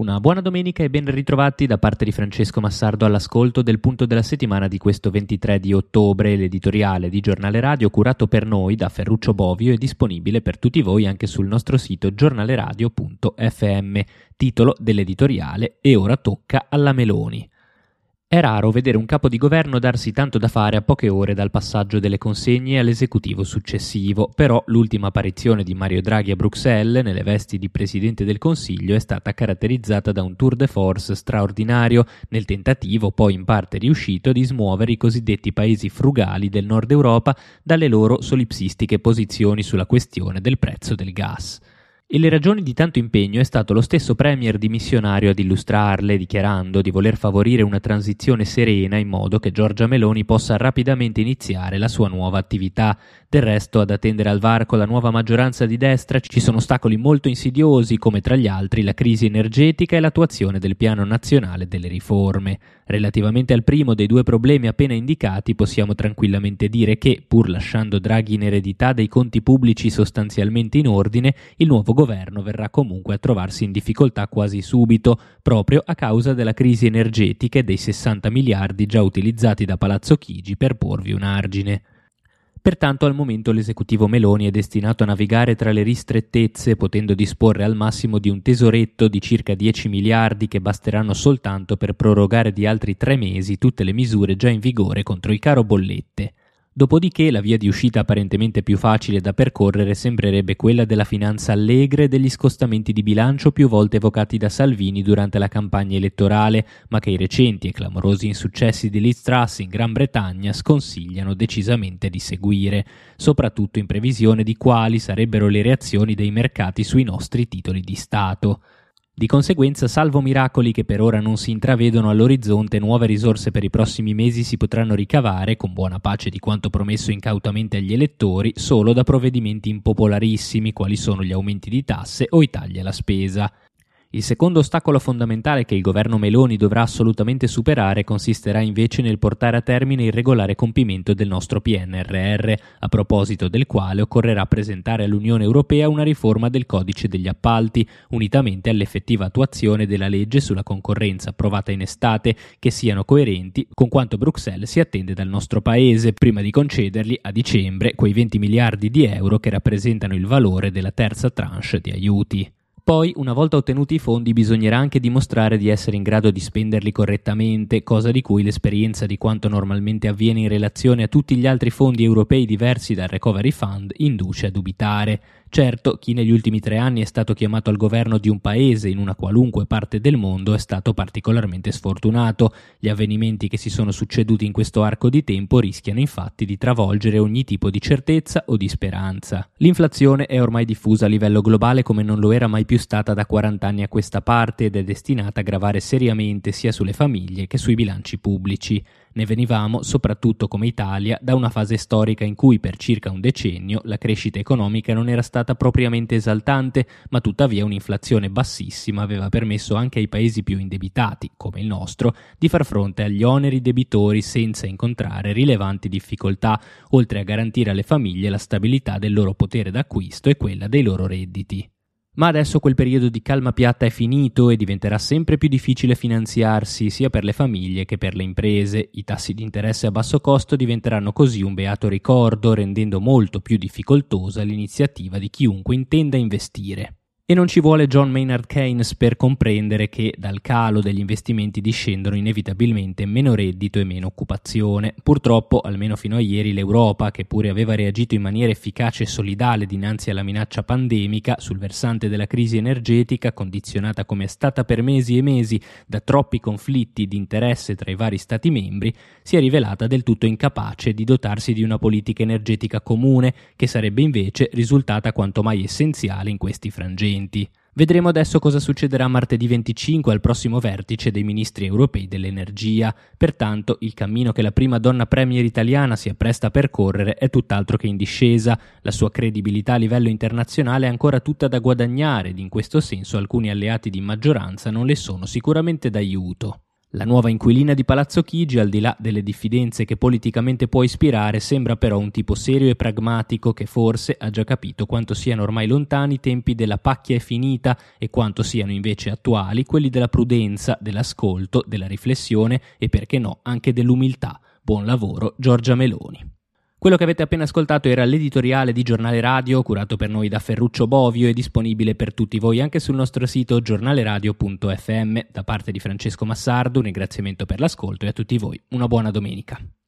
Una buona domenica e ben ritrovati da parte di Francesco Massardo all'ascolto del punto della settimana di questo 23 di ottobre, l'editoriale di Giornale Radio curato per noi da Ferruccio Bovio e disponibile per tutti voi anche sul nostro sito giornaleradio.fm. Titolo dell'editoriale E ora tocca alla Meloni. È raro vedere un capo di governo darsi tanto da fare a poche ore dal passaggio delle consegne all'esecutivo successivo, però l'ultima apparizione di Mario Draghi a Bruxelles nelle vesti di Presidente del Consiglio è stata caratterizzata da un tour de force straordinario, nel tentativo, poi in parte riuscito, di smuovere i cosiddetti paesi frugali del nord Europa dalle loro solipsistiche posizioni sulla questione del prezzo del gas. E le ragioni di tanto impegno è stato lo stesso Premier dimissionario ad illustrarle, dichiarando di voler favorire una transizione serena in modo che Giorgia Meloni possa rapidamente iniziare la sua nuova attività. Del resto, ad attendere al varco la nuova maggioranza di destra ci sono ostacoli molto insidiosi, come tra gli altri la crisi energetica e l'attuazione del piano nazionale delle riforme. Relativamente al primo dei due problemi appena indicati, possiamo tranquillamente dire che, pur lasciando Draghi in eredità dei conti pubblici sostanzialmente in ordine, il nuovo governo verrà comunque a trovarsi in difficoltà quasi subito, proprio a causa della crisi energetica e dei 60 miliardi già utilizzati da Palazzo Chigi per porvi un argine. Pertanto al momento l'esecutivo Meloni è destinato a navigare tra le ristrettezze, potendo disporre al massimo di un tesoretto di circa 10 miliardi che basteranno soltanto per prorogare di altri tre mesi tutte le misure già in vigore contro il caro bollette. Dopodiché la via di uscita apparentemente più facile da percorrere sembrerebbe quella della finanza allegra e degli scostamenti di bilancio più volte evocati da Salvini durante la campagna elettorale, ma che i recenti e clamorosi insuccessi di Liz Truss in Gran Bretagna sconsigliano decisamente di seguire, soprattutto in previsione di quali sarebbero le reazioni dei mercati sui nostri titoli di Stato. Di conseguenza, salvo miracoli che per ora non si intravedono all'orizzonte, nuove risorse per i prossimi mesi si potranno ricavare, con buona pace di quanto promesso incautamente agli elettori, solo da provvedimenti impopolarissimi, quali sono gli aumenti di tasse o i tagli alla spesa. Il secondo ostacolo fondamentale che il governo Meloni dovrà assolutamente superare consisterà invece nel portare a termine il regolare compimento del nostro PNRR, a proposito del quale occorrerà presentare all'Unione Europea una riforma del codice degli appalti, unitamente all'effettiva attuazione della legge sulla concorrenza approvata in estate, che siano coerenti con quanto Bruxelles si attende dal nostro Paese, prima di concedergli a dicembre quei 20 miliardi di euro che rappresentano il valore della terza tranche di aiuti. Poi, una volta ottenuti i fondi, bisognerà anche dimostrare di essere in grado di spenderli correttamente, cosa di cui l'esperienza di quanto normalmente avviene in relazione a tutti gli altri fondi europei diversi dal Recovery Fund induce a dubitare. Certo, chi negli ultimi tre anni è stato chiamato al governo di un paese in una qualunque parte del mondo è stato particolarmente sfortunato. Gli avvenimenti che si sono succeduti in questo arco di tempo rischiano infatti di travolgere ogni tipo di certezza o di speranza. L'inflazione è ormai diffusa a livello globale come non lo era mai più stata da 40 anni a questa parte ed è destinata a gravare seriamente sia sulle famiglie che sui bilanci pubblici. Ne venivamo, soprattutto come Italia, da una fase storica in cui per circa un decennio la crescita economica non era stata propriamente esaltante, ma tuttavia un'inflazione bassissima aveva permesso anche ai paesi più indebitati, come il nostro, di far fronte agli oneri debitori senza incontrare rilevanti difficoltà, oltre a garantire alle famiglie la stabilità del loro potere d'acquisto e quella dei loro redditi. Ma adesso quel periodo di calma piatta è finito e diventerà sempre più difficile finanziarsi sia per le famiglie che per le imprese. I tassi di interesse a basso costo diventeranno così un beato ricordo, rendendo molto più difficoltosa l'iniziativa di chiunque intenda investire. E non ci vuole John Maynard Keynes per comprendere che dal calo degli investimenti discendono inevitabilmente meno reddito e meno occupazione. Purtroppo, almeno fino a ieri, l'Europa, che pure aveva reagito in maniera efficace e solidale dinanzi alla minaccia pandemica sul versante della crisi energetica, condizionata come è stata per mesi e mesi da troppi conflitti di interesse tra i vari Stati membri, si è rivelata del tutto incapace di dotarsi di una politica energetica comune che sarebbe invece risultata quanto mai essenziale in questi frangenti commenti. Vedremo adesso cosa succederà martedì 25 al prossimo vertice dei ministri europei dell'energia. Pertanto il cammino che la prima donna premier italiana si appresta a percorrere è tutt'altro che in discesa. La sua credibilità a livello internazionale è ancora tutta da guadagnare ed in questo senso alcuni alleati di maggioranza non le sono sicuramente d'aiuto. La nuova inquilina di Palazzo Chigi, al di là delle diffidenze che politicamente può ispirare, sembra però un tipo serio e pragmatico che forse ha già capito quanto siano ormai lontani i tempi della pacchia è finita e quanto siano invece attuali quelli della prudenza, dell'ascolto, della riflessione e perché no anche dell'umiltà. Buon lavoro Giorgia Meloni. Quello che avete appena ascoltato era l'editoriale di Giornale Radio, curato per noi da Ferruccio Bovio e disponibile per tutti voi anche sul nostro sito giornaleradio.fm. Da parte di Francesco Massardo, un ringraziamento per l'ascolto e a tutti voi una buona domenica.